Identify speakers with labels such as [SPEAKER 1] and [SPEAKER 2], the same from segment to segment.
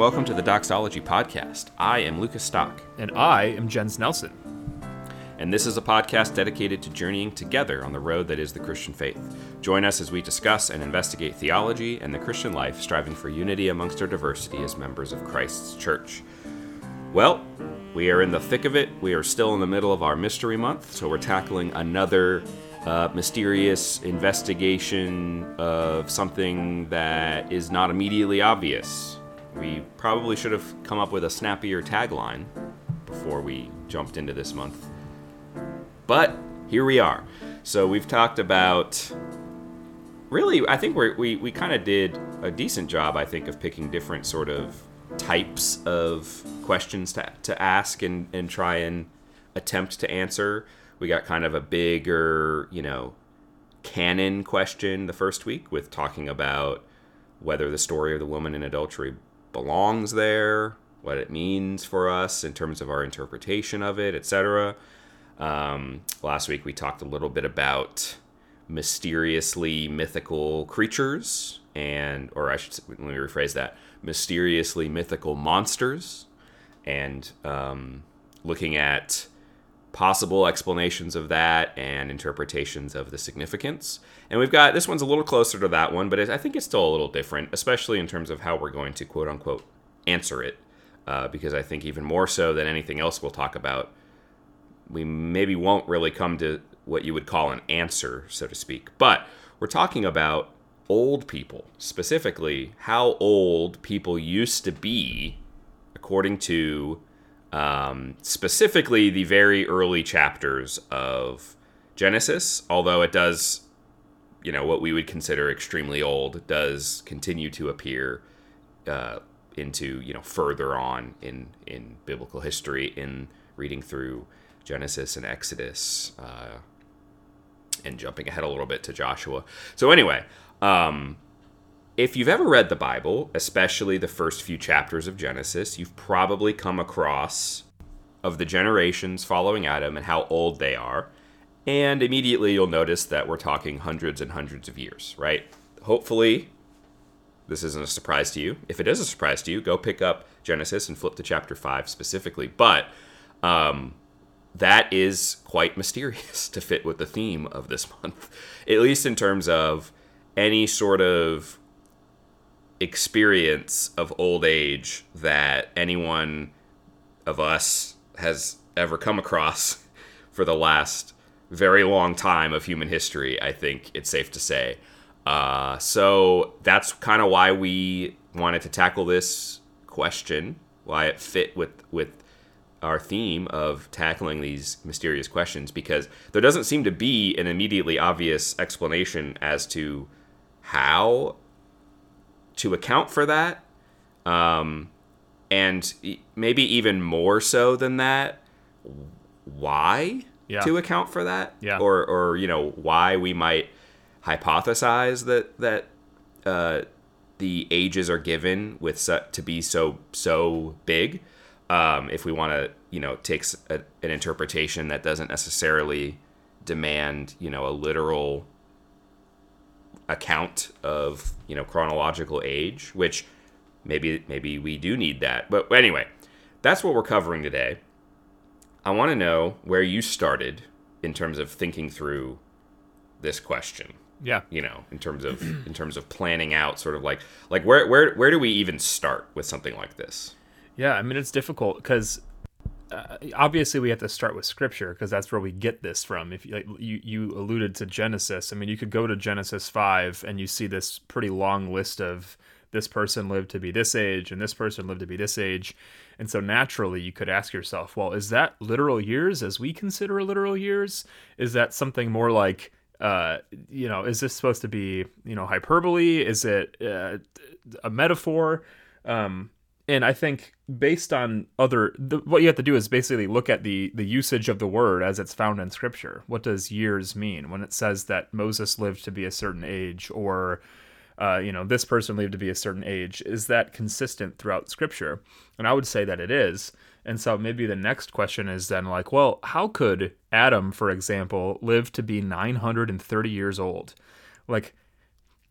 [SPEAKER 1] welcome to the Doxology Podcast. I am Lucas Stock.
[SPEAKER 2] And I am Jens Nelson.
[SPEAKER 1] And this is a podcast dedicated to journeying together on the road that is the Christian faith. Join us as we discuss and investigate theology and the Christian life, striving for unity amongst our diversity as members of Christ's church. Well, we are in the thick of it. We are still in the middle of our mystery month, so we're tackling another uh, mysterious investigation of something that is not immediately obvious. We probably should have come up with a snappier tagline before we jumped into this month. But here we are. So we've talked about. Really, I think we're, we we kind of did a decent job, I think, of picking different sort of types of questions to, to ask and, and try and attempt to answer. We got kind of a bigger, you know, canon question the first week with talking about whether the story of the woman in adultery belongs there, what it means for us in terms of our interpretation of it, etc. Um, last week we talked a little bit about mysteriously mythical creatures and or I should let me rephrase that mysteriously mythical monsters and um, looking at possible explanations of that and interpretations of the significance. And we've got this one's a little closer to that one, but I think it's still a little different, especially in terms of how we're going to quote unquote answer it. Uh, because I think even more so than anything else we'll talk about, we maybe won't really come to what you would call an answer, so to speak. But we're talking about old people, specifically how old people used to be, according to um, specifically the very early chapters of Genesis, although it does, you know, what we would consider extremely old, does continue to appear uh, into, you know, further on in, in biblical history in reading through Genesis and Exodus, uh, and jumping ahead a little bit to Joshua. So, anyway, um, if you've ever read the Bible, especially the first few chapters of Genesis, you've probably come across of the generations following Adam and how old they are. And immediately you'll notice that we're talking hundreds and hundreds of years, right? Hopefully, this isn't a surprise to you. If it is a surprise to you, go pick up Genesis and flip to chapter 5 specifically. But um, that is quite mysterious to fit with the theme of this month, at least in terms of any sort of experience of old age that anyone of us has ever come across for the last very long time of human history, I think it's safe to say. Uh, so that's kind of why we wanted to tackle this question, why it fit with with our theme of tackling these mysterious questions, because there doesn't seem to be an immediately obvious explanation as to how to account for that. Um, and maybe even more so than that, why
[SPEAKER 2] yeah.
[SPEAKER 1] to account for that?
[SPEAKER 2] Yeah.
[SPEAKER 1] Or, or, you know, why we might hypothesize that, that, uh, the ages are given with su- to be so so big um, if we want to you know take a, an interpretation that doesn't necessarily demand you know a literal account of you know chronological age, which maybe maybe we do need that. But anyway, that's what we're covering today. I want to know where you started in terms of thinking through this question.
[SPEAKER 2] Yeah.
[SPEAKER 1] You know, in terms of in terms of planning out sort of like like where where where do we even start with something like this?
[SPEAKER 2] Yeah, I mean it's difficult because uh, obviously we have to start with scripture because that's where we get this from. If like, you you alluded to genesis i mean you could go to genesis 5 and you see this pretty long list of this person lived to be this age and this person lived to be this age. And so naturally you could ask yourself well is that literal years as we consider literal years? Is that something more like uh, you know is this supposed to be you know hyperbole? Is it uh, a metaphor? Um, and I think based on other, the, what you have to do is basically look at the the usage of the word as it's found in Scripture. What does years mean when it says that Moses lived to be a certain age, or uh, you know this person lived to be a certain age? Is that consistent throughout Scripture? And I would say that it is. And so maybe the next question is then like, well, how could Adam, for example, live to be 930 years old? Like,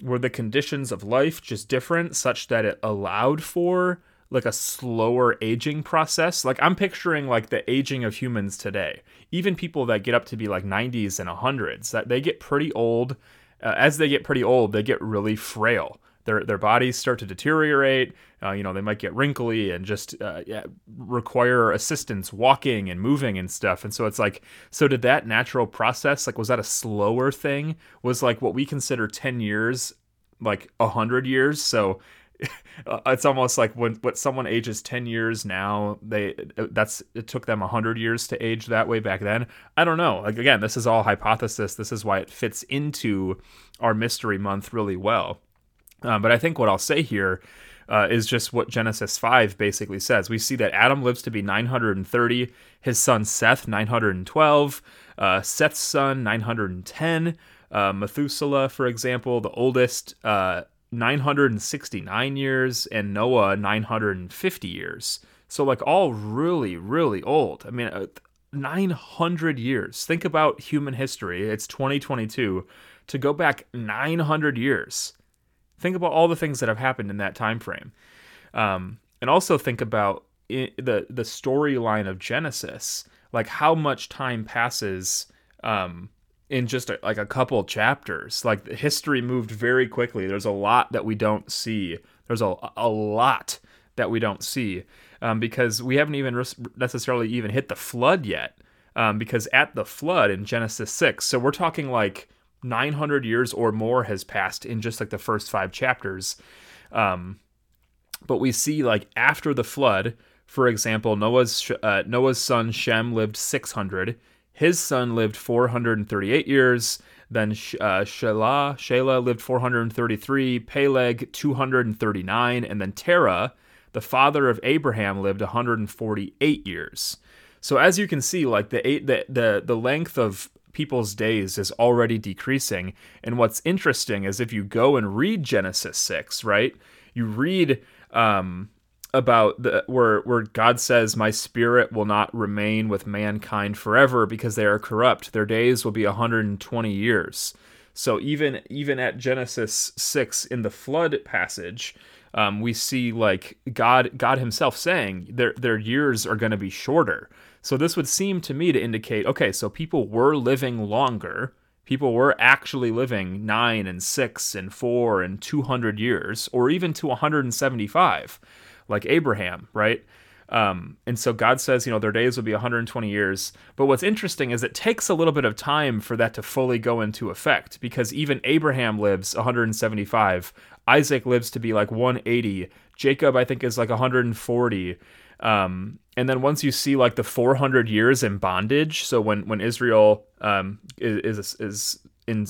[SPEAKER 2] were the conditions of life just different such that it allowed for like a slower aging process. Like I'm picturing like the aging of humans today. Even people that get up to be like 90s and 100s, that they get pretty old. Uh, as they get pretty old, they get really frail. Their their bodies start to deteriorate. Uh, you know, they might get wrinkly and just uh, yeah, require assistance walking and moving and stuff. And so it's like, so did that natural process like was that a slower thing? Was like what we consider 10 years like hundred years? So it's almost like when what someone ages 10 years now they that's it took them 100 years to age that way back then. I don't know. Like again this is all hypothesis. This is why it fits into our mystery month really well. Uh, but i think what i'll say here uh, is just what genesis 5 basically says. We see that adam lives to be 930 his son seth 912 uh, seth's son 910 uh, methuselah for example the oldest uh, 969 years and Noah 950 years. So like all really really old. I mean uh, 900 years. Think about human history. It's 2022 to go back 900 years. Think about all the things that have happened in that time frame. Um, and also think about the the storyline of Genesis, like how much time passes um, in just a, like a couple chapters. Like history moved very quickly. There's a lot that we don't see. There's a a lot that we don't see um, because we haven't even necessarily even hit the flood yet. Um, because at the flood in Genesis six, so we're talking like 900 years or more has passed in just like the first five chapters. Um, but we see like after the flood, for example, Noah's uh, Noah's son Shem lived 600 his son lived 438 years. Then uh, Shelah, Shelah lived 433, Peleg 239, and then Terah, the father of Abraham, lived 148 years. So as you can see, like the eight, the the, the length of people's days is already decreasing. And what's interesting is if you go and read Genesis 6, right? You read um, about the where where God says, "My spirit will not remain with mankind forever because they are corrupt. Their days will be 120 years." So even even at Genesis 6 in the flood passage, um, we see like God God Himself saying their their years are going to be shorter. So this would seem to me to indicate, okay, so people were living longer. People were actually living nine and six and four and 200 years, or even to 175 like Abraham, right? Um, and so God says, you know, their days will be 120 years. But what's interesting is it takes a little bit of time for that to fully go into effect because even Abraham lives 175. Isaac lives to be like 180. Jacob, I think, is like 140. Um, and then once you see like the 400 years in bondage, so when when Israel um, is, is is in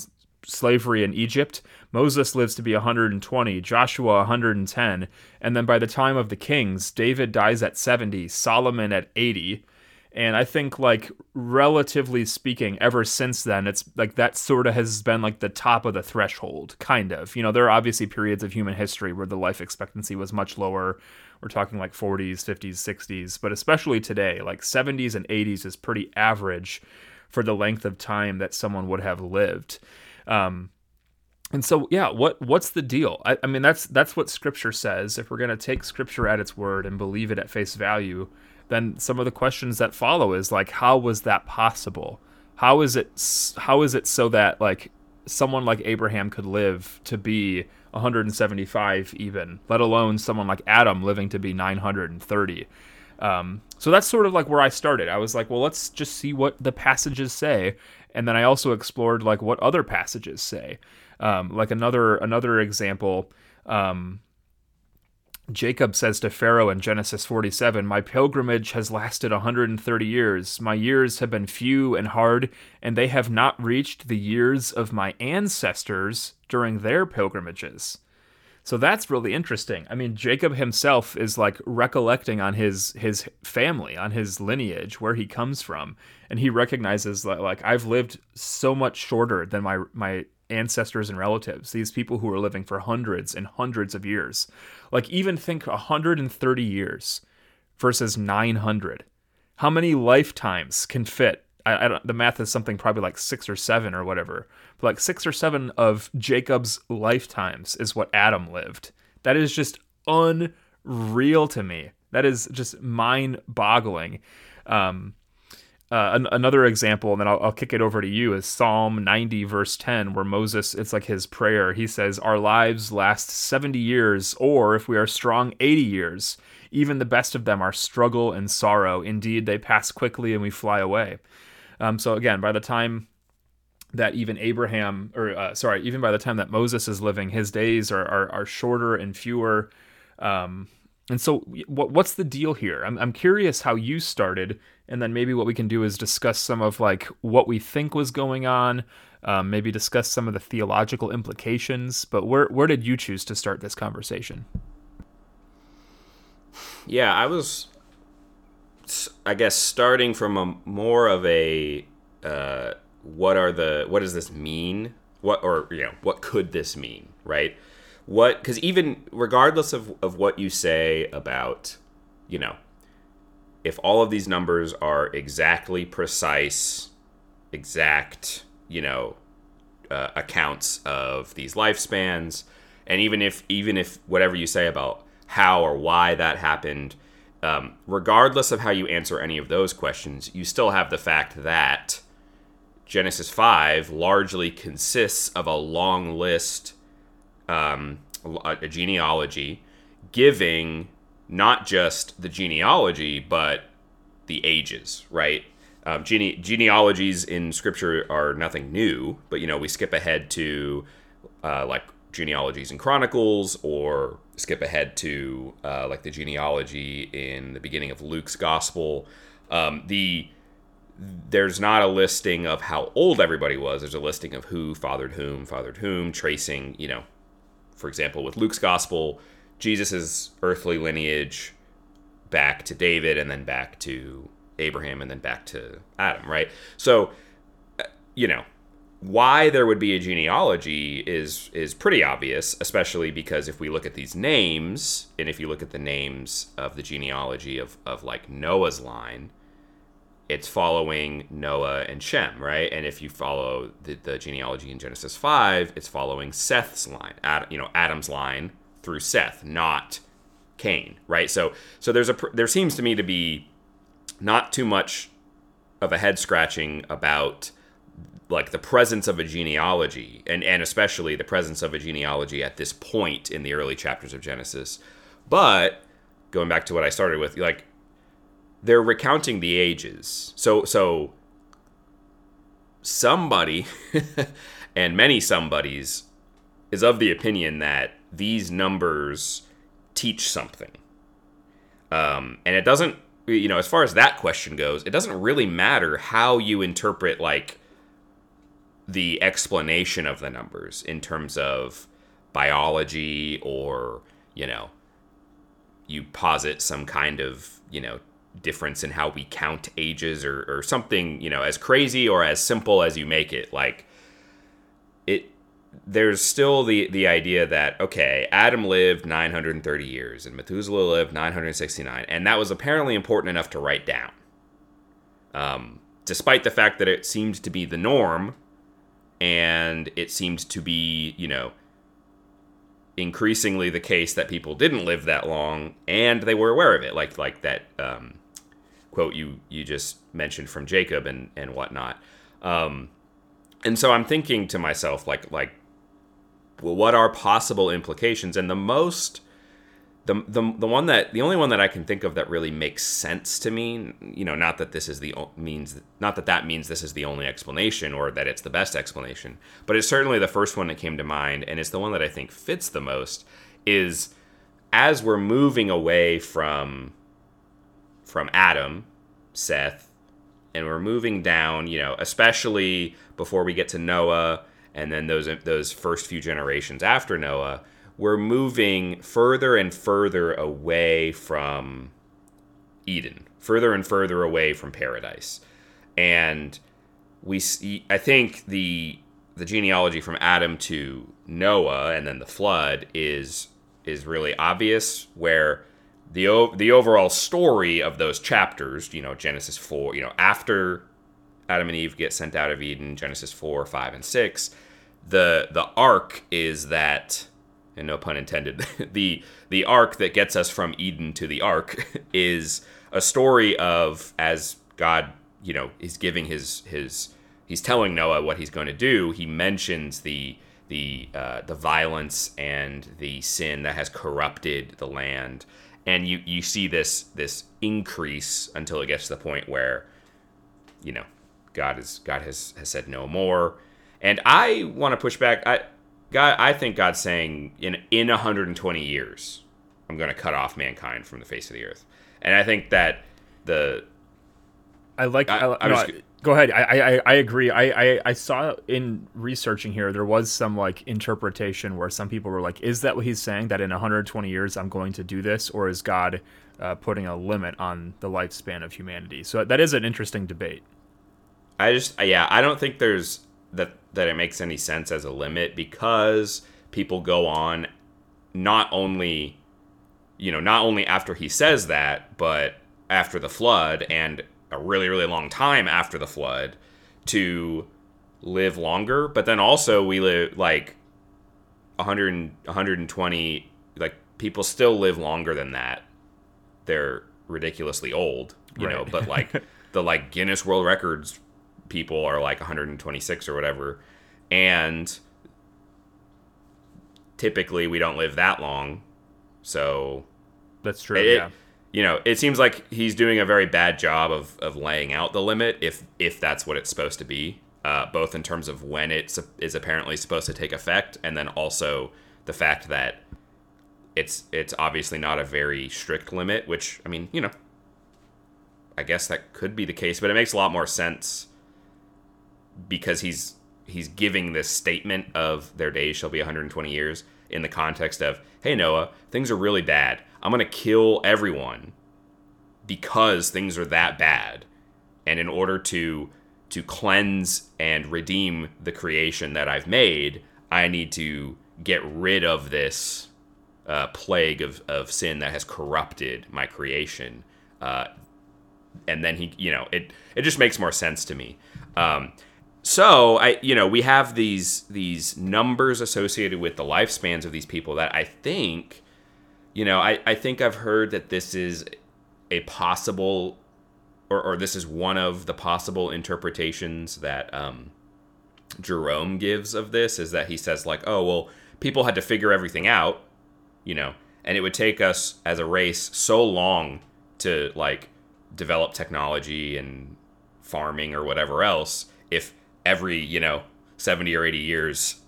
[SPEAKER 2] slavery in Egypt, Moses lives to be 120, Joshua 110, and then by the time of the kings, David dies at 70, Solomon at 80. And I think, like, relatively speaking, ever since then, it's like that sort of has been like the top of the threshold, kind of. You know, there are obviously periods of human history where the life expectancy was much lower. We're talking like 40s, 50s, 60s, but especially today, like 70s and 80s is pretty average for the length of time that someone would have lived. Um, and so, yeah, what what's the deal? I, I mean, that's that's what Scripture says. If we're going to take Scripture at its word and believe it at face value, then some of the questions that follow is like, how was that possible? How is it how is it so that like someone like Abraham could live to be 175 even, let alone someone like Adam living to be 930? Um, so that's sort of like where I started. I was like, well, let's just see what the passages say, and then I also explored like what other passages say. Um, like another another example, um, Jacob says to Pharaoh in Genesis 47, My pilgrimage has lasted 130 years. My years have been few and hard, and they have not reached the years of my ancestors during their pilgrimages. So that's really interesting. I mean, Jacob himself is like recollecting on his his family, on his lineage, where he comes from, and he recognizes that like I've lived so much shorter than my my ancestors and relatives, these people who are living for hundreds and hundreds of years. Like, even think 130 years versus 900. How many lifetimes can fit? I, I don't, the math is something probably like six or seven or whatever. But like six or seven of Jacob's lifetimes is what Adam lived. That is just unreal to me. That is just mind boggling. Um, uh, an- another example, and then I'll, I'll kick it over to you, is Psalm 90, verse 10, where Moses, it's like his prayer. He says, Our lives last 70 years, or if we are strong, 80 years. Even the best of them are struggle and sorrow. Indeed, they pass quickly and we fly away. Um, so, again, by the time that even Abraham, or uh, sorry, even by the time that Moses is living, his days are, are, are shorter and fewer. Um, and so, what, what's the deal here? I'm, I'm curious how you started, and then maybe what we can do is discuss some of like what we think was going on, um, maybe discuss some of the theological implications. But where where did you choose to start this conversation?
[SPEAKER 1] Yeah, I was, I guess, starting from a more of a uh, what are the what does this mean? What or you know what could this mean? Right? What because even regardless of of what you say about you know if all of these numbers are exactly precise, exact you know uh, accounts of these lifespans, and even if even if whatever you say about how or why that happened, um, regardless of how you answer any of those questions, you still have the fact that Genesis 5 largely consists of a long list, um, a genealogy, giving not just the genealogy, but the ages, right? Um, gene- genealogies in scripture are nothing new, but you know, we skip ahead to uh, like genealogies and Chronicles or skip ahead to uh, like the genealogy in the beginning of Luke's gospel. Um, the there's not a listing of how old everybody was. There's a listing of who fathered whom, fathered whom, tracing, you know, for example, with Luke's gospel, Jesus's earthly lineage back to David and then back to Abraham and then back to Adam, right? So, uh, you know, why there would be a genealogy is is pretty obvious, especially because if we look at these names and if you look at the names of the genealogy of of like Noah's line, it's following Noah and Shem, right? And if you follow the, the genealogy in Genesis 5, it's following Seth's line, Ad, you know, Adam's line through Seth, not Cain, right? So so there's a there seems to me to be not too much of a head scratching about like the presence of a genealogy and and especially the presence of a genealogy at this point in the early chapters of Genesis. But going back to what I started with, like they're recounting the ages. So so somebody and many somebodies is of the opinion that these numbers teach something. Um, and it doesn't, you know, as far as that question goes, it doesn't really matter how you interpret like the explanation of the numbers in terms of biology or, you know, you posit some kind of, you know, difference in how we count ages or, or something, you know, as crazy or as simple as you make it. Like it there's still the the idea that okay, Adam lived 930 years and Methuselah lived 969, and that was apparently important enough to write down. Um, despite the fact that it seemed to be the norm, and it seemed to be, you know, increasingly the case that people didn't live that long, and they were aware of it, like like that um, quote you you just mentioned from Jacob and and whatnot. Um, and so I'm thinking to myself, like like, well, what are possible implications? And the most the, the, the one that the only one that I can think of that really makes sense to me, you know, not that this is the means not that that means this is the only explanation or that it's the best explanation, but it's certainly the first one that came to mind, and it's the one that I think fits the most. Is as we're moving away from from Adam, Seth, and we're moving down, you know, especially before we get to Noah and then those uh, those first few generations after Noah, we're moving further and further away from Eden, further and further away from paradise. And we see, I think the the genealogy from Adam to Noah and then the flood is is really obvious where the the overall story of those chapters, you know, Genesis 4, you know, after Adam and Eve get sent out of Eden, Genesis 4, 5 and 6, the the arc is that and no pun intended, the the ark that gets us from Eden to the ark is a story of as God, you know, is giving his his he's telling Noah what he's going to do. He mentions the the uh, the violence and the sin that has corrupted the land, and you you see this this increase until it gets to the point where, you know, God is God has has said no more, and I want to push back. I God, I think God's saying in in 120 years, I'm going to cut off mankind from the face of the earth, and I think that the
[SPEAKER 2] I like. I,
[SPEAKER 1] I-
[SPEAKER 2] no,
[SPEAKER 1] just-
[SPEAKER 2] I- go ahead. I, I I agree. I, I I saw in researching here there was some like interpretation where some people were like, "Is that what he's saying? That in 120 years I'm going to do this, or is God uh, putting a limit on the lifespan of humanity?" So that is an interesting debate.
[SPEAKER 1] I just yeah, I don't think there's that that it makes any sense as a limit because people go on not only you know, not only after he says that, but after the flood and a really really long time after the flood to live longer, but then also we live like 100 120 like people still live longer than that. They're ridiculously old, you know, but like the like Guinness World Records people are like 126 or whatever and typically we don't live that long so
[SPEAKER 2] That's true.
[SPEAKER 1] it,
[SPEAKER 2] yeah.
[SPEAKER 1] you know it seems like he's doing a very bad job of, of laying out the limit if if that's what it's supposed to be uh, both in terms of when it is apparently supposed to take effect and then also the fact that it's it's obviously not a very strict limit which i mean you know i guess that could be the case but it makes a lot more sense because he's he's giving this statement of their days shall be 120 years in the context of hey noah things are really bad. I'm going to kill everyone because things are that bad. And in order to to cleanse and redeem the creation that i've made i need to get rid of this uh, plague of, of sin that has corrupted my creation. Uh, and then he you know it it just makes more sense to me. Um, so i you know we have these these numbers associated with the lifespans of these people that i think you know i, I think i've heard that this is a possible or, or this is one of the possible interpretations that um, jerome gives of this is that he says like oh well people had to figure everything out you know and it would take us as a race so long to like develop technology and farming or whatever else if every you know 70 or 80 years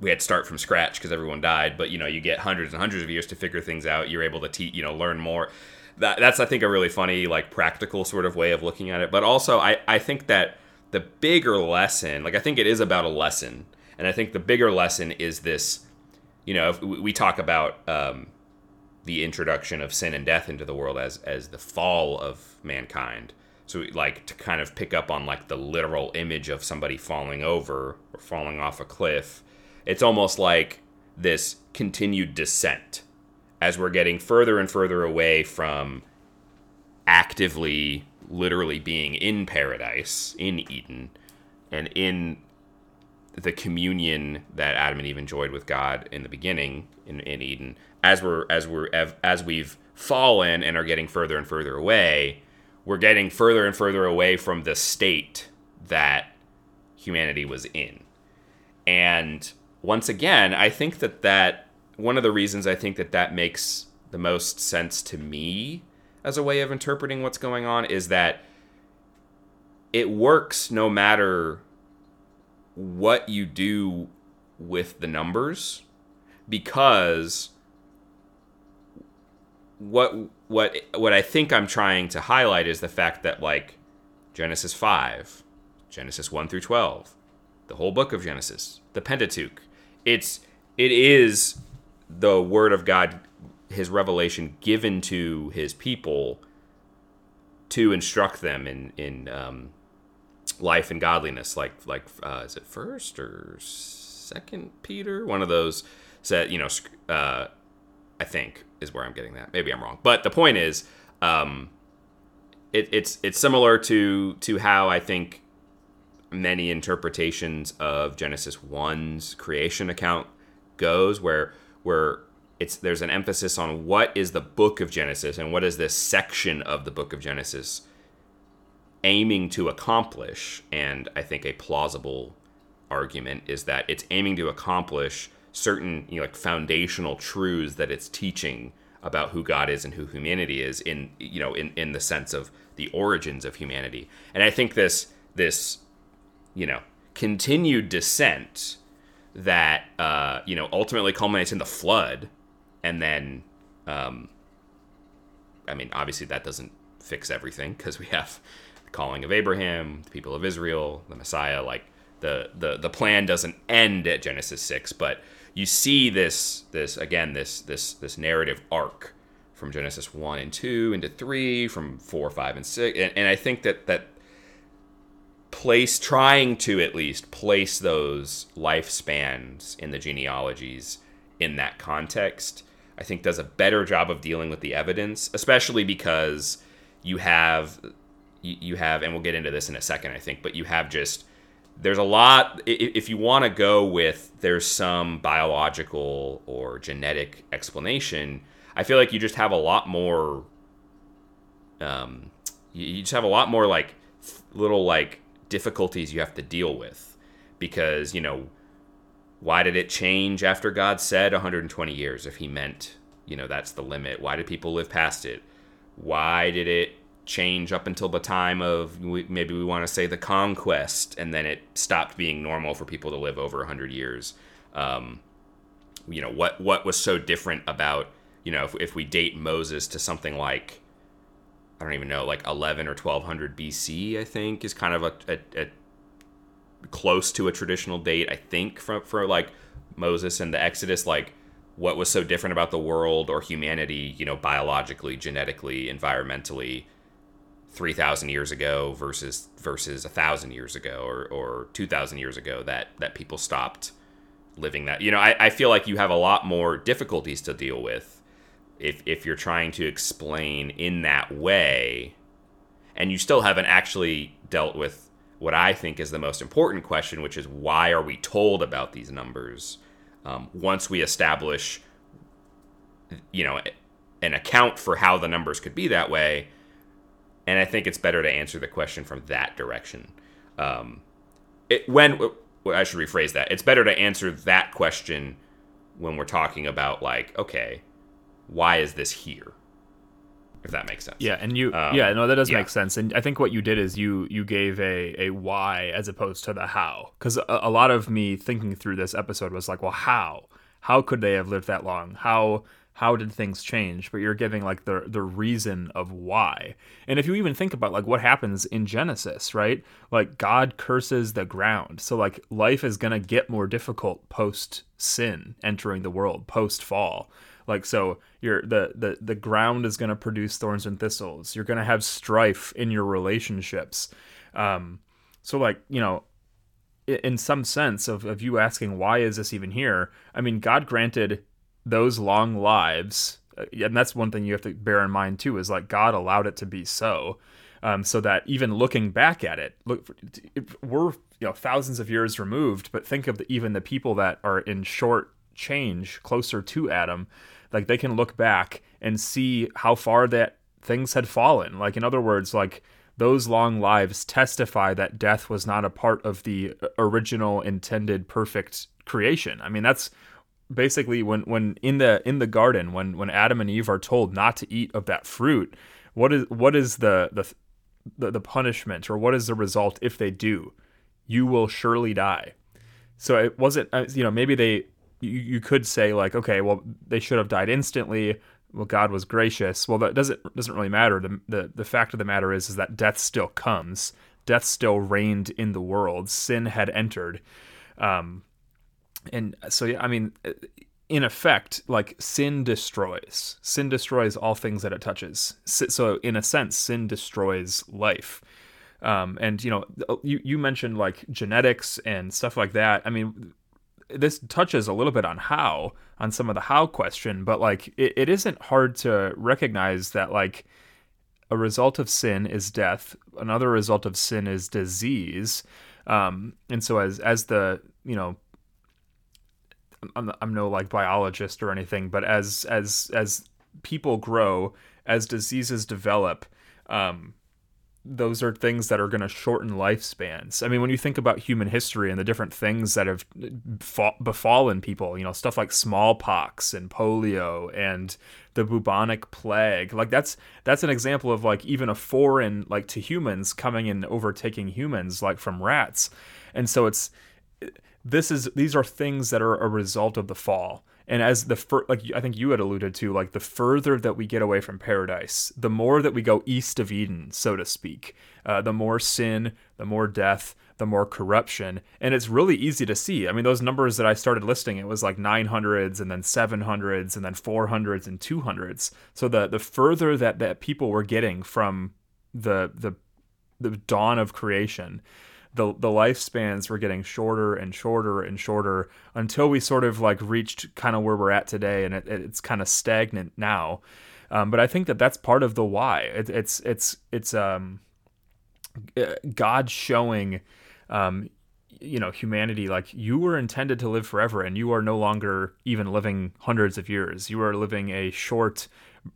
[SPEAKER 1] we had to start from scratch because everyone died. But you know you get hundreds and hundreds of years to figure things out. You're able to teach you know learn more. That, that's i think a really funny like practical sort of way of looking at it. But also i i think that the bigger lesson like i think it is about a lesson. And i think the bigger lesson is this you know we talk about um, the introduction of sin and death into the world as as the fall of mankind so like to kind of pick up on like the literal image of somebody falling over or falling off a cliff. It's almost like this continued descent as we're getting further and further away from actively literally being in paradise in eden and in the communion that Adam and Eve enjoyed with God in the beginning in, in Eden, as we're as we're as we've fallen and are getting further and further away, we're getting further and further away from the state that humanity was in. And once again, I think that that one of the reasons I think that that makes the most sense to me as a way of interpreting what's going on is that it works no matter what you do with the numbers because what what what I think I'm trying to highlight is the fact that like Genesis 5, Genesis 1 through 12, the whole book of Genesis, the Pentateuch, it's it is the word of God his revelation given to his people to instruct them in in um, life and godliness. Like like uh, is it first or second peter? One of those said you know uh, i think is where i'm getting that maybe i'm wrong but the point is um, it, it's it's similar to to how i think many interpretations of genesis 1's creation account goes where where it's there's an emphasis on what is the book of Genesis and what is this section of the book of Genesis aiming to accomplish. And I think a plausible argument is that it's aiming to accomplish certain you know like foundational truths that it's teaching about who God is and who humanity is in you know in in the sense of the origins of humanity. And I think this this you know continued descent that uh, you know ultimately culminates in the flood, and then um, I mean obviously that doesn't fix everything because we have the calling of Abraham, the people of Israel, the Messiah. Like the the the plan doesn't end at Genesis six, but you see this this again this this this narrative arc from Genesis one and two into three, from four, five, and six, and, and I think that that place trying to at least place those lifespans in the genealogies in that context i think does a better job of dealing with the evidence especially because you have you have and we'll get into this in a second i think but you have just there's a lot if you want to go with there's some biological or genetic explanation i feel like you just have a lot more um you just have a lot more like little like difficulties you have to deal with. Because you know why did it change after god said 120 years if he meant you know that's the limit? Why did people live past it? Why did it change up until the time of maybe we want to say the conquest, and then it stopped being normal for people to live over 100 years. Um, you know what what was so different about you know if, if we date Moses to something like I don't even know like 11 or 1200 BC I think is kind of a, a, a close to a traditional date I think for for like Moses and the Exodus like what was so different about the world or humanity you know biologically genetically environmentally 3000 years ago versus versus a 1000 years ago or, or 2000 years ago that that people stopped living that. You know I, I feel like you have a lot more difficulties to deal with if if you're trying to explain in that way and you still haven't actually dealt with what i think is the most important question which is why are we told about these numbers? Um, once we establish you know an account for how the numbers could be that way and I think it's better to answer the question from that direction. Um, it, when well, I should rephrase that, it's better to answer that question when we're talking about like, okay, why is this here? If that makes sense.
[SPEAKER 2] Yeah, and you, um, yeah, no, that does yeah. make sense. And I think what you did is you you gave a a why as opposed to the how, because a, a lot of me thinking through this episode was like, well, how? How could they have lived that long? How how did things change but you're giving like the the reason of why. And if you even think about like what happens in genesis right? Like god curses the ground. So like life is going to get more difficult post sin entering the world post fall like so you're the the, the ground is going to produce thorns and thistles. You're going to have strife in your relationships. Um so like you know in some sense of, of you asking why is this even here? I mean god granted those long lives uh, and that's one thing you have to bear in mind too is like god allowed it to be so um, so that even looking back at it look we're you know thousands of years removed but think of the, even the people that are in short change closer to adam like they can look back and see how far that things had fallen. Like in other words like those long lives testify that death was not a part of the uh, original intended perfect creation. I mean that's basically when when in the in the garden when when Adam and Eve are told not to eat of that fruit, what is what is the the the, the punishment or what is the result if they do? You will surely die. So it wasn't uh, you know maybe they you, you could say like okay well they should have died instantly. Well god was gracious. Well that doesn't doesn't really matter. The, the the fact of the matter is is that death still comes. Death still reigned in the world. Sin had entered. Um and so yeah, I mean, in effect, like sin destroys. Sin destroys all things that it touches. So in a sense, sin destroys life. Um, and you know, you you mentioned like genetics and stuff like that. I mean, this touches a little bit on how on some of the how question, but like it, it isn't hard to recognize that like a result of sin is death. Another result of sin is disease. Um, and so as as the you know I'm, I'm no like biologist or anything, but as as as people grow, as diseases develop, um, those are things that are going to shorten lifespans. I mean, when you think about human history and the different things that have befallen people, you know, stuff like smallpox and polio and the bubonic plague, like that's that's an example of like even a foreign like to humans coming and overtaking humans like from rats. And so it's this is these are things that are a result of the fall and as the fir- like I think you had alluded to, like the further that we get away from paradise, the more that we go east of Eden, so to speak, uh, the more sin, the more death, the more corruption, and it's really easy to see. I mean, those numbers that I started listing, it was like 900s and then 700s and then 400s and 200s. So the the further that that people were getting from the the the dawn of creation the the lifespans were getting shorter and shorter and shorter until we sort of like reached kind of where we're at today, and it, it's kind of stagnant now. Um, but I think that that's part of the why. It, it's it's it's um, God showing, um, you know, humanity like you were intended to live forever, and you are no longer even living hundreds of years. You are living a short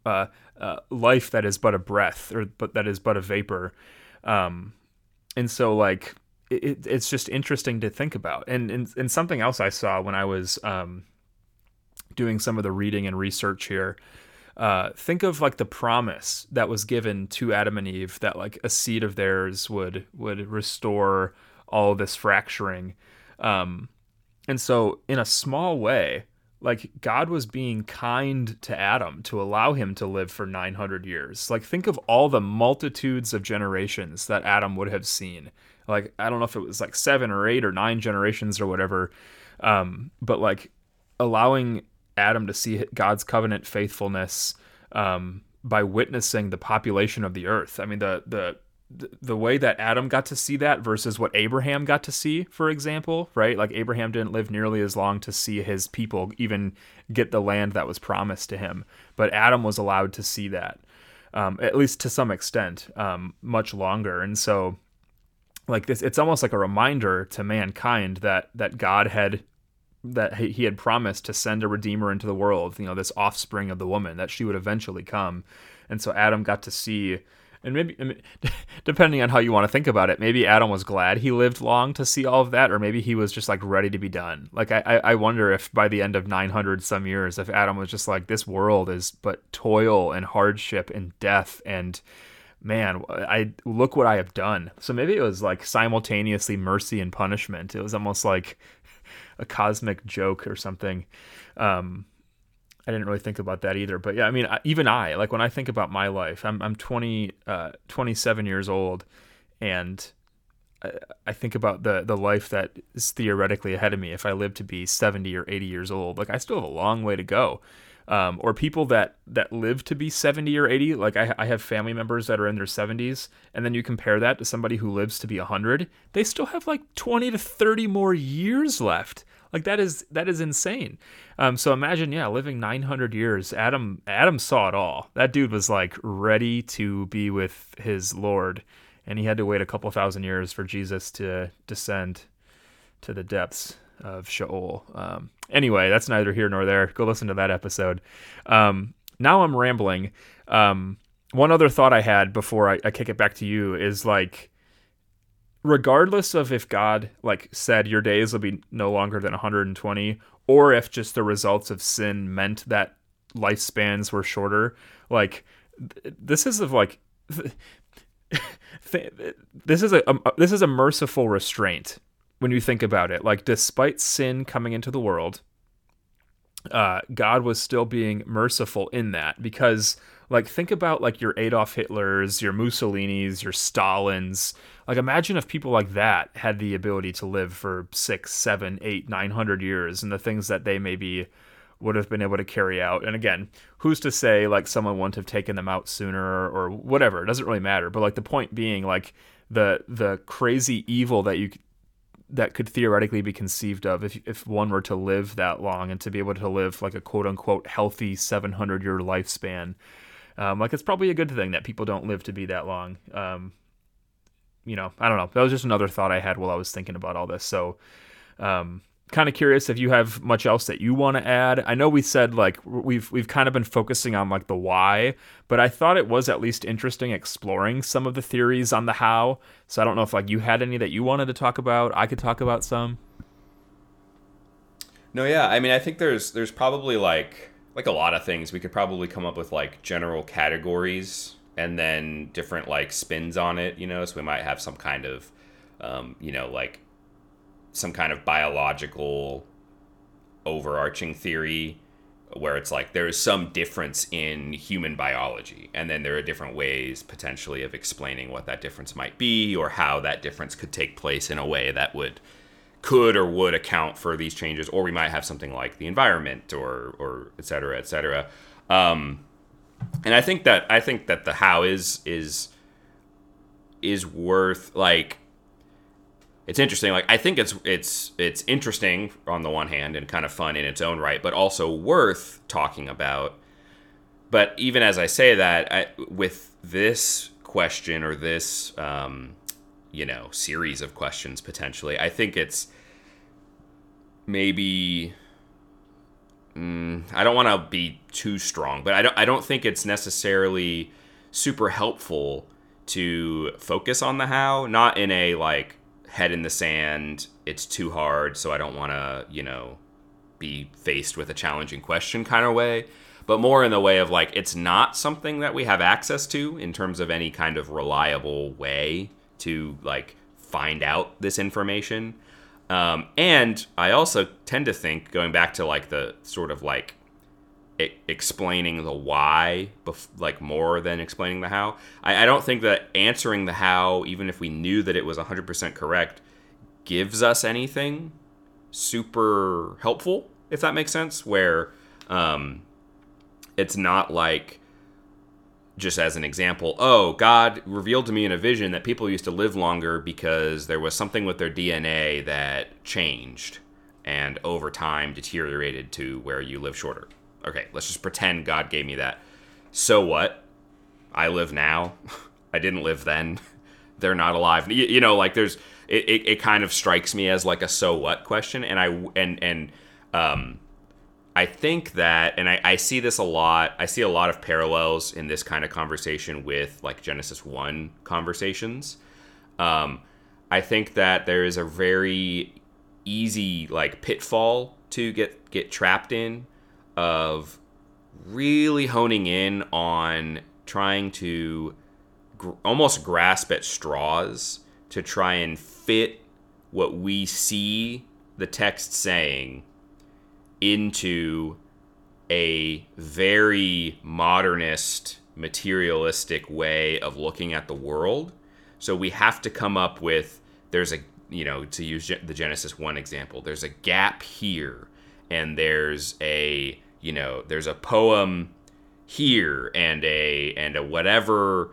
[SPEAKER 2] uh, uh, life that is but a breath, or but that is but a vapor. Um, and so like it, it's just interesting to think about. And, and, and something else I saw when I was um, doing some of the reading and research here. Uh, think of like the promise that was given to Adam and Eve that like a seed of theirs would would restore all this fracturing. Um, and so, in a small way, like God was being kind to Adam to allow him to live for 900 years. Like, think of all the multitudes of generations that Adam would have seen like I don't know if it was like seven or eight or nine generations or whatever, um, but like allowing Adam to see God's covenant faithfulness um, by witnessing the population of the earth. I mean the the the way that Adam got to see that versus what Abraham got to see, for example, right? Like Abraham didn't live nearly as long to see his people even get the land that was promised to him, but Adam was allowed to see that, um, at least to some extent, um, much longer. And so like this it's almost like a reminder to mankind that that God had that he had promised to send a redeemer into the world, you know, this offspring of the woman that she would eventually come. And so Adam got to see and maybe I mean, depending on how you want to think about it, maybe Adam was glad he lived long to see all of that, or maybe he was just like ready to be done. Like I, I wonder if by the end of 900 some years, if Adam was just like, this world is but toil and hardship and death and man, I look what I have done. So maybe it was like simultaneously mercy and punishment. It was almost like a cosmic joke or something. Um, I didn't really think about that either. But yeah, I mean, even I, like when I think about my life, I'm, I'm 20, uh, 27 years old and I, I think about the, the life that is theoretically ahead of me if I live to be 70 or 80 years old. Like I still have a long way to go um, or people that that live to be 70 or 80 like I, I have family members that are in their 70s and then you compare that to somebody who lives to be 100 they still have like 20 to 30 more years left. Like that is that is insane. Um, so imagine yeah living 900 years. Adam adam saw it all. That dude was like ready to be with his lord and he had to wait a couple thousand years for jesus to descend to the depths of Sheol. Um, anyway, that's neither here nor there. Go listen to that episode. Um, now I'm rambling. Um, one other thought I had before I, I kick it back to you is like, regardless of if God like said your days will be no longer than 120, or if just the results of sin meant that lifespans were shorter, like th- this is of like. this is a, a this is a merciful restraint when you think about it. Like, despite sin coming into the world, uh, God was still being merciful in that because, like, think about like your Adolf Hitlers, your Mussolinis, your Stalins. Like, imagine if people like that had the ability to live for six, seven, eight, nine hundred years, and the things that they maybe would have been able to carry out. And again, who's to say like someone wouldn't have taken them out sooner or whatever? It doesn't really matter. But like the point being, like the the crazy evil that you that could theoretically be conceived of if if one were to live that long and to be able to live like a quote unquote healthy 700 year lifespan. Um, like it's probably a good thing that people don't live to be that long. Um, you know, I don't know. That was just another thought I had while I was thinking about all this. So, um, kind of curious if you have much else that you want to add. I know we said like we've we've kind of been focusing on like the why, but I thought it was at least interesting exploring some of the theories on the how. So I don't know if like you had any that you wanted to talk about. I could talk about some.
[SPEAKER 1] No, yeah. I mean, I think there's there's probably like like a lot of things we could probably come up with like general categories and then different like spins on it, you know, so we might have some kind of um, you know, like some kind of biological overarching theory where it's like there is some difference in human biology and then there are different ways potentially of explaining what that difference might be or how that difference could take place in a way that would could or would account for these changes or we might have something like the environment or or et cetera et cetera. Um, and i think that i think that the how is is is worth like it's interesting. Like I think it's it's it's interesting on the one hand and kind of fun in its own right, but also worth talking about. But even as I say that, I, with this question or this um, you know series of questions potentially, I think it's maybe. Mm, I don't want to be too strong, but I don't. I don't think it's necessarily super helpful to focus on the how, not in a like head in the sand. It's too hard, so I don't want to, you know, be faced with a challenging question kind of way, but more in the way of like it's not something that we have access to in terms of any kind of reliable way to like find out this information. Um, and I also tend to think, going back to like the sort of like explaining the why, bef- like more than explaining the how. I, I don't think that answering the how, even if we knew that it was 100% correct, gives us anything super helpful, if that makes sense. Where um, it's not like, just as an example, oh, God revealed to me in a vision that people used to live longer because there was something with their DNA that changed and over time deteriorated to where you live shorter okay, let's just pretend God gave me that. So what? I live now. I didn't live then. They're not alive. You, you know, like there's it, it, it, kind of strikes me as like a so what question, and I and and um, I think that, and I, I see this a lot. I see a lot of parallels in this kind of conversation with like Genesis one conversations. Um, I think that there is a very easy like pitfall to get get trapped in of really honing in on trying to gr- almost grasp at straws to try and fit what we see the text saying into a very modernist materialistic way of looking at the world. So we have to come up with there's a you know to use the genesis 1 example there's a gap here and there's a you know, there's a poem here and a and a whatever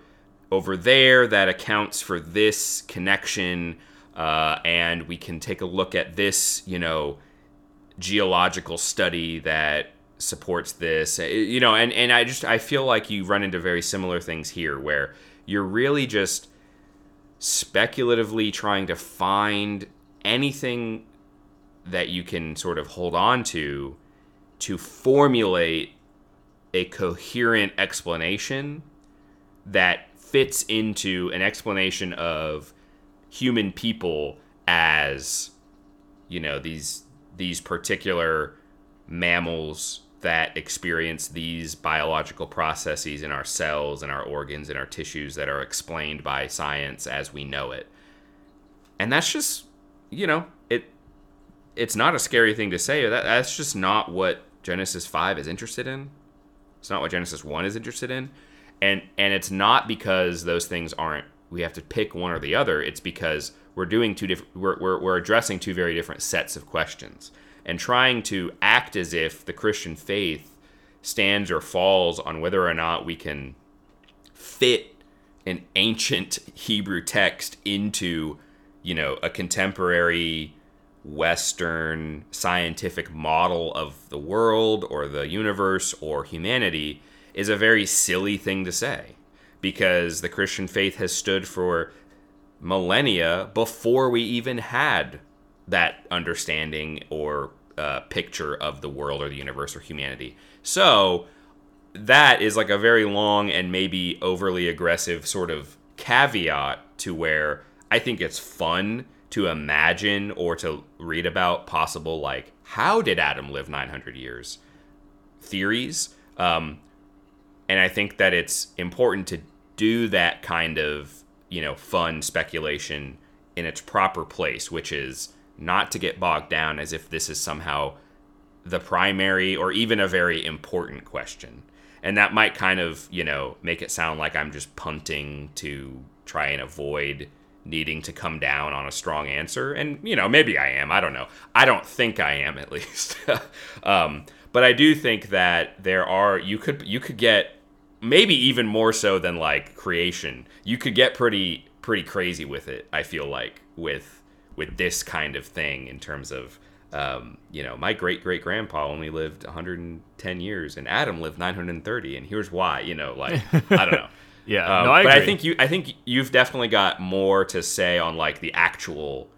[SPEAKER 1] over there that accounts for this connection uh, and we can take a look at this you know geological study that supports this uh, you know and, and i just i feel like you run into very similar things here where you're really just speculatively trying to find anything that you can sort of hold on to to formulate a coherent explanation that fits into an explanation of human people as you know these these particular mammals that experience these biological processes in our cells and our organs and our tissues that are explained by science as we know it. And that's just you know it it's not a scary thing to say. That that's just not what Genesis 5 is interested in. It's not what Genesis 1 is interested in. And and it's not because those things aren't we have to pick one or the other. It's because we're doing two different we're, we're, we're addressing two very different sets of questions and trying to act as if the Christian faith stands or falls on whether or not we can fit an ancient Hebrew text into, you know, a contemporary Western scientific model of the world or the universe or humanity is a very silly thing to say because the Christian faith has stood for millennia before we even had that understanding or uh, picture of the world or the universe or humanity. So that is like a very long and maybe overly aggressive sort of caveat to where I think it's fun to imagine or to read about possible like how did Adam live 900 years theories. Um, and I think that it's important to do that kind of you know fun speculation in its proper place, which is not to get bogged down as if this is somehow the primary or even a very important question. And that might kind of, you know, make it sound like I'm just punting to try and avoid needing to come down on a strong answer. And, you know, maybe I am. I don't know. I don't think I am, at least. um, but I do think that there are, you could, you could get maybe even more so than like creation. You could get pretty, pretty crazy with it, I feel like, with, with this kind of thing in terms of, um, you know, my great great grandpa only lived 110 years, and Adam lived 930, and here's why. You know, like I don't know.
[SPEAKER 2] yeah,
[SPEAKER 1] um,
[SPEAKER 2] no, I
[SPEAKER 1] but
[SPEAKER 2] agree.
[SPEAKER 1] I think you, I think you've definitely got more to say on like the actual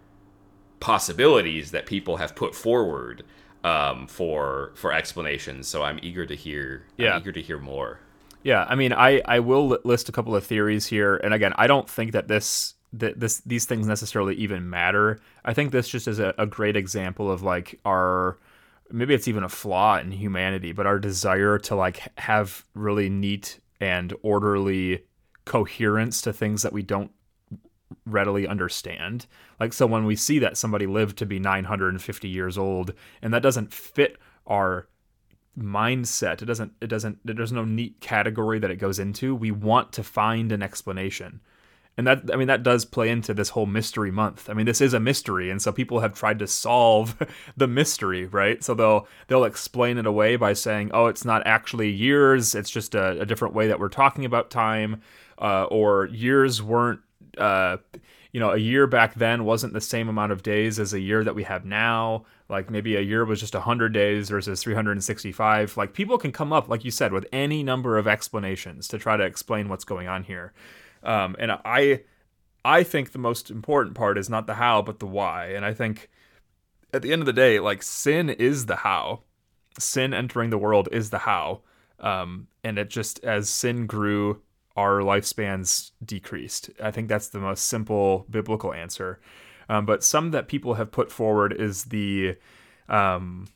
[SPEAKER 1] possibilities that people have put forward um, for for explanations. So I'm eager to hear.
[SPEAKER 2] Yeah.
[SPEAKER 1] I'm eager to hear more.
[SPEAKER 2] Yeah, I mean, I I will list a couple of theories here, and again, I don't think that this that this these things necessarily even matter. I think this just is a, a great example of like our maybe it's even a flaw in humanity, but our desire to like have really neat and orderly coherence to things that we don't readily understand. Like so when we see that somebody lived to be 950 years old and that doesn't fit our mindset it doesn't it doesn't there's no neat category that it goes into we want to find an explanation and that i mean that does play into this whole mystery month i mean this is a mystery and so people have tried to solve the mystery right so they'll they'll explain it away by saying oh it's not actually years it's just a, a different way that we're talking about time uh, or years weren't uh, you know, a year back then wasn't the same amount of days as a year that we have now. Like maybe a year was just 100 days versus 365. Like people can come up, like you said, with any number of explanations to try to explain what's going on here. Um, and I, I think the most important part is not the how, but the why. And I think at the end of the day, like sin is the how. Sin entering the world is the how. Um, and it just as sin grew, our lifespans decreased. I think that's the most simple biblical answer. Um, but some that people have put forward is the um,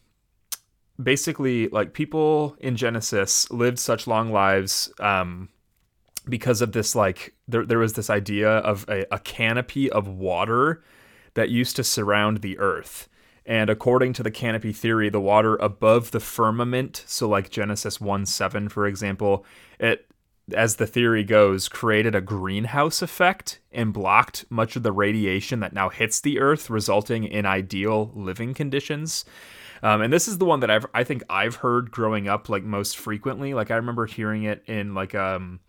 [SPEAKER 2] basically like people in Genesis lived such long lives um, because of this like there, there was this idea of a, a canopy of water that used to surround the earth. And according to the canopy theory, the water above the firmament, so like Genesis 1 7, for example, it as the theory goes, created a greenhouse effect and blocked much of the radiation that now hits the Earth, resulting in ideal living conditions. Um, and this is the one that I've I think I've heard growing up like most frequently. Like I remember hearing it in like um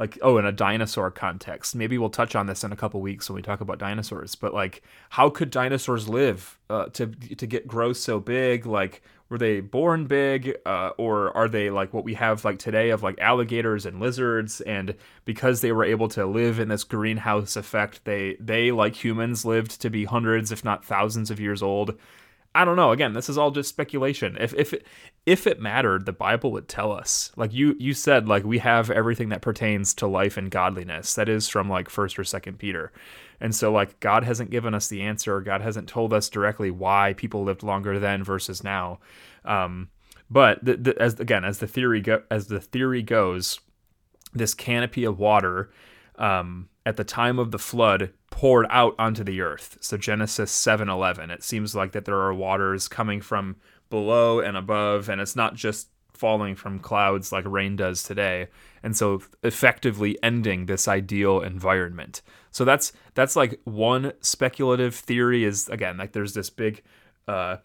[SPEAKER 2] like oh in a dinosaur context. Maybe we'll touch on this in a couple weeks when we talk about dinosaurs. But like how could dinosaurs live uh, to to get grow so big? Like were they born big uh, or are they like what we have like today of like alligators and lizards and because they were able to live in this greenhouse effect they they like humans lived to be hundreds if not thousands of years old i don't know. Again this is all just speculation. If if it, if it mattered the bible would tell us. Like you you said like we have everything that pertains to life and godliness. That is from like first or second peter. And so like god hasn't given us the answer. God hasn't told us directly why people lived longer then versus now. Um, but the, the, as again as the theory go, as the theory goes this canopy of water um, at the time of the flood poured out onto the earth. So genesis 7:11 it seems like that there are waters coming from below and above and it's not just falling from clouds like rain does today and so effectively ending this ideal environment. So that's that's like one speculative theory is again like there's this big uh,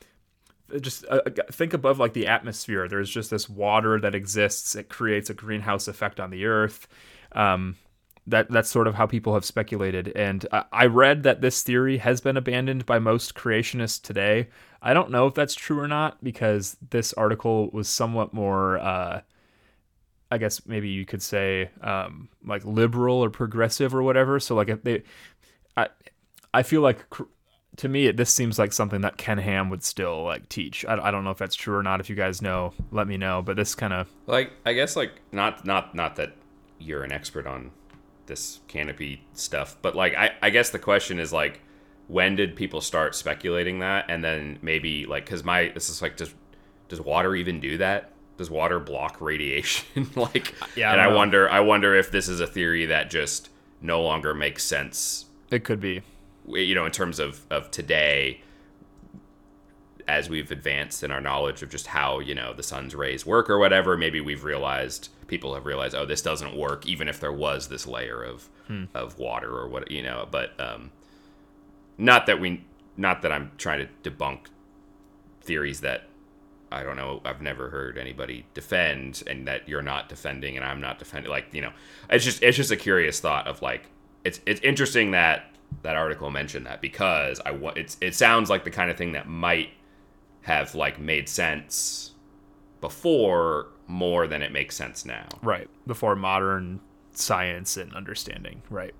[SPEAKER 2] just uh, think above like the atmosphere. There's just this water that exists. It creates a greenhouse effect on the earth. Um, that that's sort of how people have speculated and I, I read that this theory has been abandoned by most creationists today i don't know if that's true or not because this article was somewhat more uh, i guess maybe you could say um, like liberal or progressive or whatever so like if they i i feel like cr- to me, this seems like something that Ken Ham would still like teach. I, I don't know if that's true or not. If you guys know, let me know. But this kind of
[SPEAKER 1] like I guess like not not not that you're an expert on this canopy stuff, but like I I guess the question is like when did people start speculating that? And then maybe like because my this is like does does water even do that? Does water block radiation? Like uh, yeah and I, I wonder i wonder if this is a theory that just no longer makes sense
[SPEAKER 2] it could be.
[SPEAKER 1] you know in terms of of today as we've advanced in our knowledge of just how you know the sun's rays work or whatever. Maybe we've realized people have realized oh this doesn't work even if there was this layer of hmm. of water or what you know but um not that we, not that I'm trying to debunk theories that I don't know. I've never heard anybody defend, and that you're not defending, and I'm not defending. Like you know, it's just it's just a curious thought of like it's it's interesting that that article mentioned that because I want it's it sounds like the kind of thing that might have like made sense before more than it makes sense now.
[SPEAKER 2] Right before modern science and understanding. Right.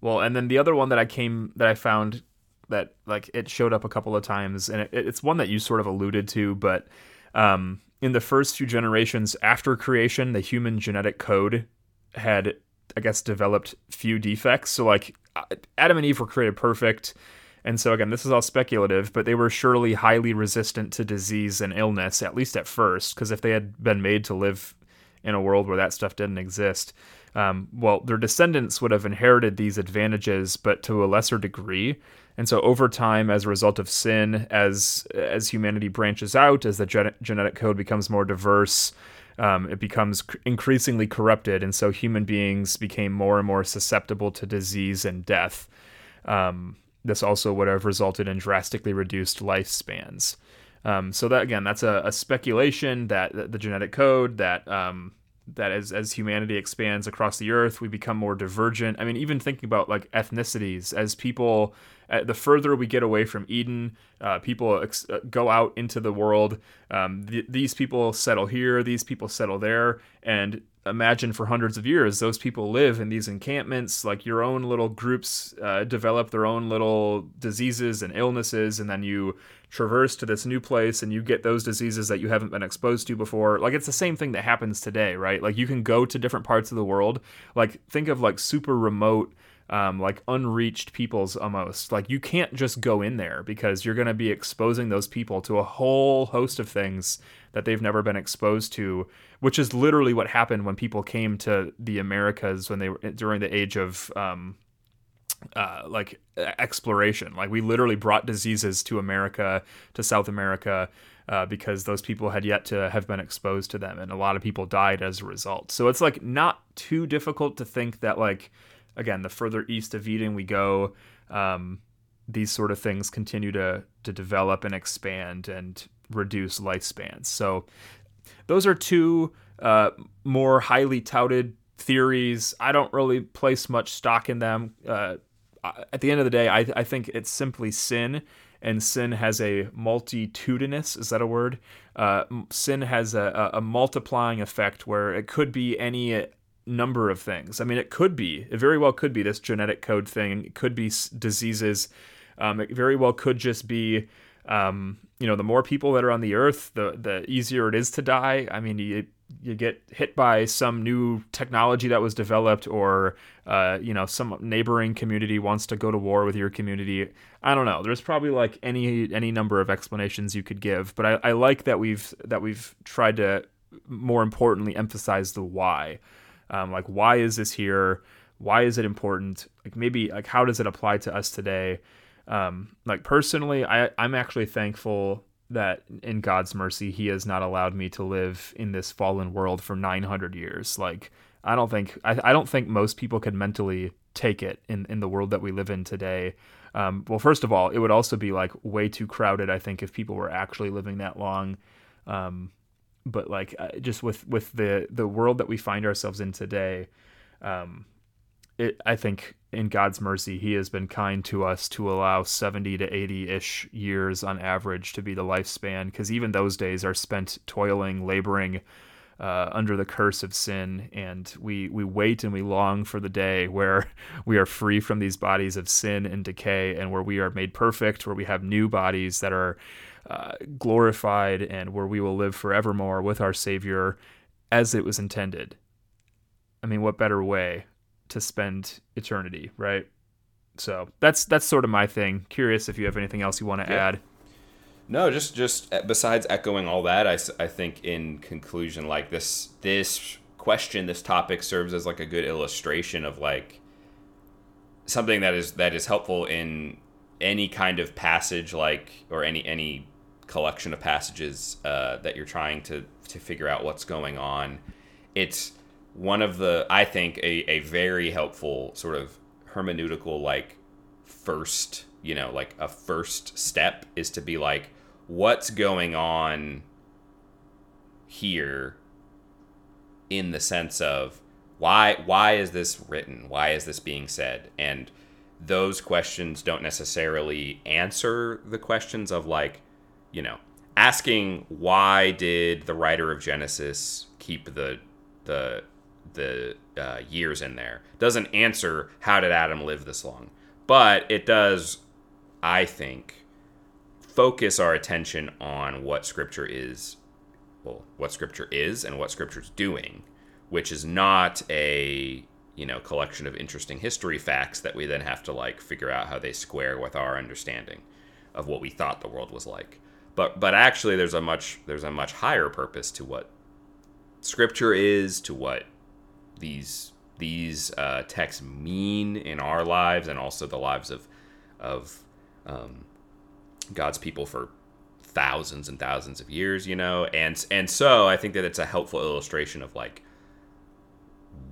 [SPEAKER 2] Well, and then the other one that I came that I found that like it showed up a couple of times, and it, it's one that you sort of alluded to, but um, in the first few generations after creation, the human genetic code had, I guess, developed few defects. So like uh, Adam and Eve were created perfect. And so, again, this is all speculative, but they were surely highly resistant to disease and illness, at least at first, because if they had been made to live in a world where that stuff didn't exist, um, well, their descendants would have inherited these advantages, but to a lesser degree. And so over time, as a result of sin, as as humanity branches out, as the gen- genetic code becomes more diverse, um, it becomes cr- increasingly corrupted, and so human beings became more and more susceptible to disease and death. Um, this also would have resulted in drastically reduced lifespans. Um, so that again, that's a, a speculation that, the genetic code that um, that as as humanity expands across the earth, we become more divergent. I mean, even thinking about like ethnicities, as people uh, the further we get away from Eden, uh, people ex- uh, go out into the world. Um, th- these people settle here, these people settle there, and imagine for hundreds of years those people live in these encampments. Like your own little groups uh, develop their own little diseases and illnesses, and then you traverse to this new place and you get those diseases that you haven't been exposed to before. Like it's the same thing that happens today, right? Like you can go to different parts of the world. Like think of like super remote um, like unreached peoples almost. Like you can't just go in there because you're going to be exposing those people to a whole host of things that they've never been exposed to, which is literally what happened when people came to the Americas when they were during the age of um, uh, like exploration. Like we literally brought diseases to America, to South America. Uh, because those people had yet to have been exposed to them, and a lot of people died as a result. So it's like not too difficult to think that like again, the further east of Eden we go, um, these sort of things continue to to develop and expand and reduce lifespans. So those are two uh, more highly touted theories. I don't really place much stock in them. Uh, at the end of the day, I, I think it's simply sin, and sin has a multitudinous. Is that a word? Uh, sin has a, a multiplying effect where it could be any number of things. I mean, it could be, it very well could be this genetic code thing. It could be diseases. Um, it very well could just be, um, you know, the more people that are on the earth, the the easier it is to die. I mean, you you get hit by some new technology that was developed, or uh, you know, some neighboring community wants to go to war with your community. I don't know. There's probably like any any number of explanations you could give, but I, I like that we've that we've tried to more importantly emphasize the why um, like why is this here? Why is it important? Like maybe like how does it apply to us today? Um, like personally I, i'm actually thankful that in god's mercy he has not allowed me to live in this fallen world for 900 years. Like i don't think i, I don't think most people could mentally take it in, in the world that we live in today. Um, well first of all it would also be like way too crowded i think if people were actually living that long. Um, but like uh, just with with the the world that we find ourselves in today um it i think in god's mercy he has been kind to us to allow 70 to 80ish years on average to be the lifespan because even those days are spent toiling laboring uh, under the curse of sin, and we we wait and we long for the day where we are free from these bodies of sin and decay, and where we are made perfect, where we have new bodies that are uh, glorified, and where we will live forevermore with our Savior, as it was intended. I mean, what better way to spend eternity, right? So that's that's sort of my thing. Curious if you have anything else you want to yeah. add.
[SPEAKER 1] No, just just uh, besides echoing all that, I, I think in conclusion, like this this question, this topic serves as like a good illustration of like something that is that is helpful in any kind of passage, like or any any collection of passages uh, that you're trying to to figure out what's going on. It's one of the I think a, a very helpful sort of hermeneutical like first you know like a first step is to be like what's going on here in the sense of why why is this written why is this being said and those questions don't necessarily answer the questions of like you know asking why did the writer of genesis keep the the the uh, years in there doesn't answer how did adam live this long but it does i think focus our attention on what scripture is well what scripture is and what scripture's doing which is not a you know collection of interesting history facts that we then have to like figure out how they square with our understanding of what we thought the world was like but but actually there's a much there's a much higher purpose to what scripture is to what these these uh, texts mean in our lives and also the lives of of um, God's people for thousands and thousands of years, you know, and and so I think that it's a helpful illustration of like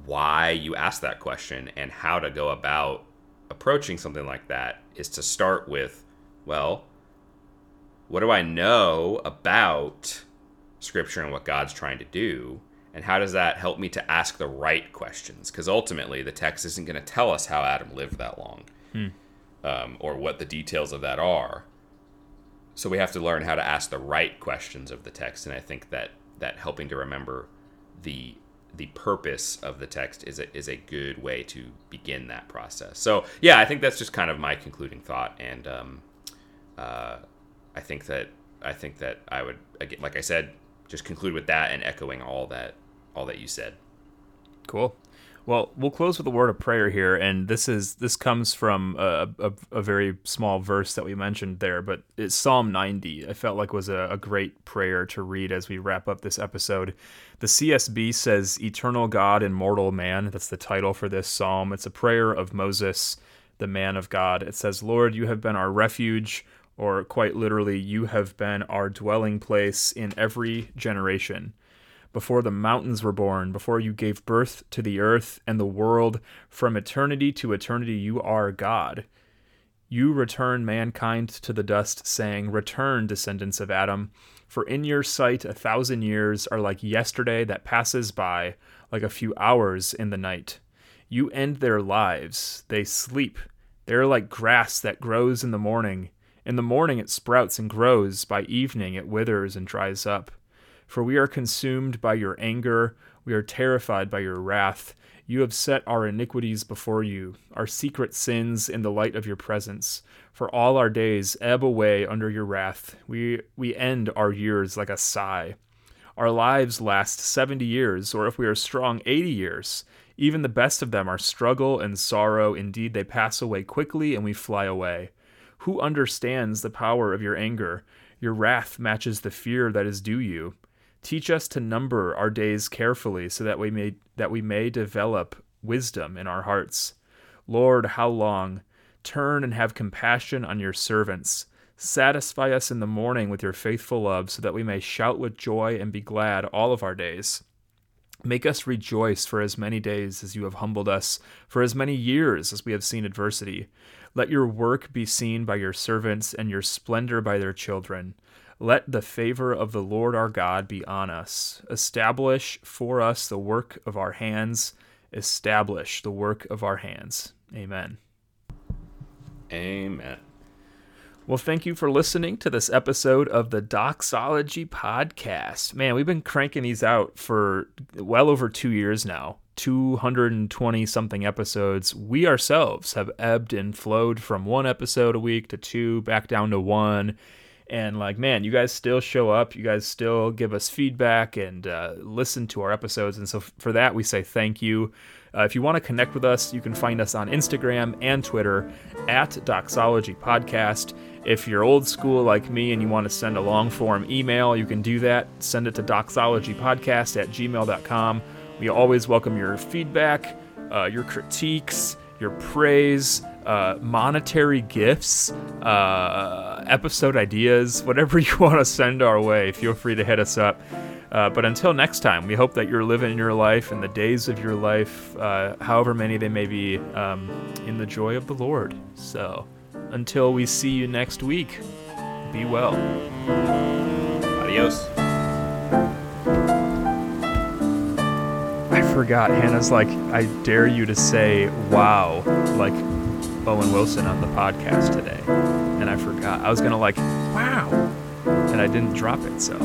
[SPEAKER 1] why you ask that question and how to go about approaching something like that is to start with, well, what do I know about Scripture and what God's trying to do? And how does that help me to ask the right questions? Because ultimately, the text isn't going to tell us how Adam lived that long hmm. um, or what the details of that are. So we have to learn how to ask the right questions of the text, and I think that that helping to remember the the purpose of the text is a, is a good way to begin that process. So yeah, I think that's just kind of my concluding thought, and um, uh, I think that I think that I would again, like I said, just conclude with that and echoing all that all that you said.
[SPEAKER 2] Cool. Well, we'll close with a word of prayer here, and this is this comes from a, a, a, very small verse that we mentioned there, but it's Psalm 90. I felt like was a, a great prayer to read as we wrap up this episode. The CSB says, "Eternal God and mortal man." That's the title for this psalm. It's a prayer of Moses, the man of God. It says, "Lord, you have been our refuge." Or, quite literally, you have been our dwelling place in every generation before the mountains were born, before you gave birth to the earth and the world, from eternity to eternity, you are God. You return mankind to the dust, saying, Return, descendants of Adam, for in your sight a thousand years are like yesterday that passes by, like a few hours in the night. You end their lives, they sleep. They are like grass that grows in the morning. In the morning it sprouts and grows, by evening it withers and dries up. For we are consumed by your anger, we are terrified by your wrath. You have set our iniquities before you, our secret sins in the light of your presence. For all our days ebb away under your wrath. We, we end our years like a sigh. Our lives last 70 years, or if we are strong, 80 years. Even the best of them are struggle and sorrow. Indeed, they pass away quickly and we fly away. Who understands the power of your anger? Your wrath matches the fear that is due you. Teach us to number our days carefully so that we may that we may develop wisdom in our hearts. Lord, how long? Turn and have compassion on your servants. Satisfy us in the morning with your faithful love so that we may shout with joy and be glad all of our days. Make us rejoice for as many days as you have humbled us, for as many years as we have seen adversity. Let your work be seen by your servants and your splendor by their children. Let the favor of the Lord our God be on us. Establish for us the work of our hands. Establish the work of our hands. Amen.
[SPEAKER 1] Amen.
[SPEAKER 2] Well, thank you for listening to this episode of the Doxology Podcast. Man, we've been cranking these out for well over two years now. 220 something episodes. We ourselves have ebbed and flowed from one episode a week to two, back down to one. And like, man, you guys still show up. You guys still give us feedback and uh, listen to our episodes. And so for that, we say thank you. Uh, if you want to connect with us, you can find us on Instagram and Twitter at Doxology Podcast. If you're old school like me and you want to send a long form email, you can do that. Send it to doxologypodcast at gmail.com. We always welcome your feedback, uh, your critiques, your praise, uh, monetary gifts, uh, episode ideas, whatever you want to send our way. Feel free to hit us up. Uh, but until next time, we hope that you're living your life and the days of your life, uh, however many they may be, um, in the joy of the Lord. So until we see you next week, be well.
[SPEAKER 1] Adios.
[SPEAKER 2] I forgot. Hannah's like, I dare you to say wow, like Owen Wilson on the podcast today. And I forgot. I was going to like, wow. And I didn't drop it, so.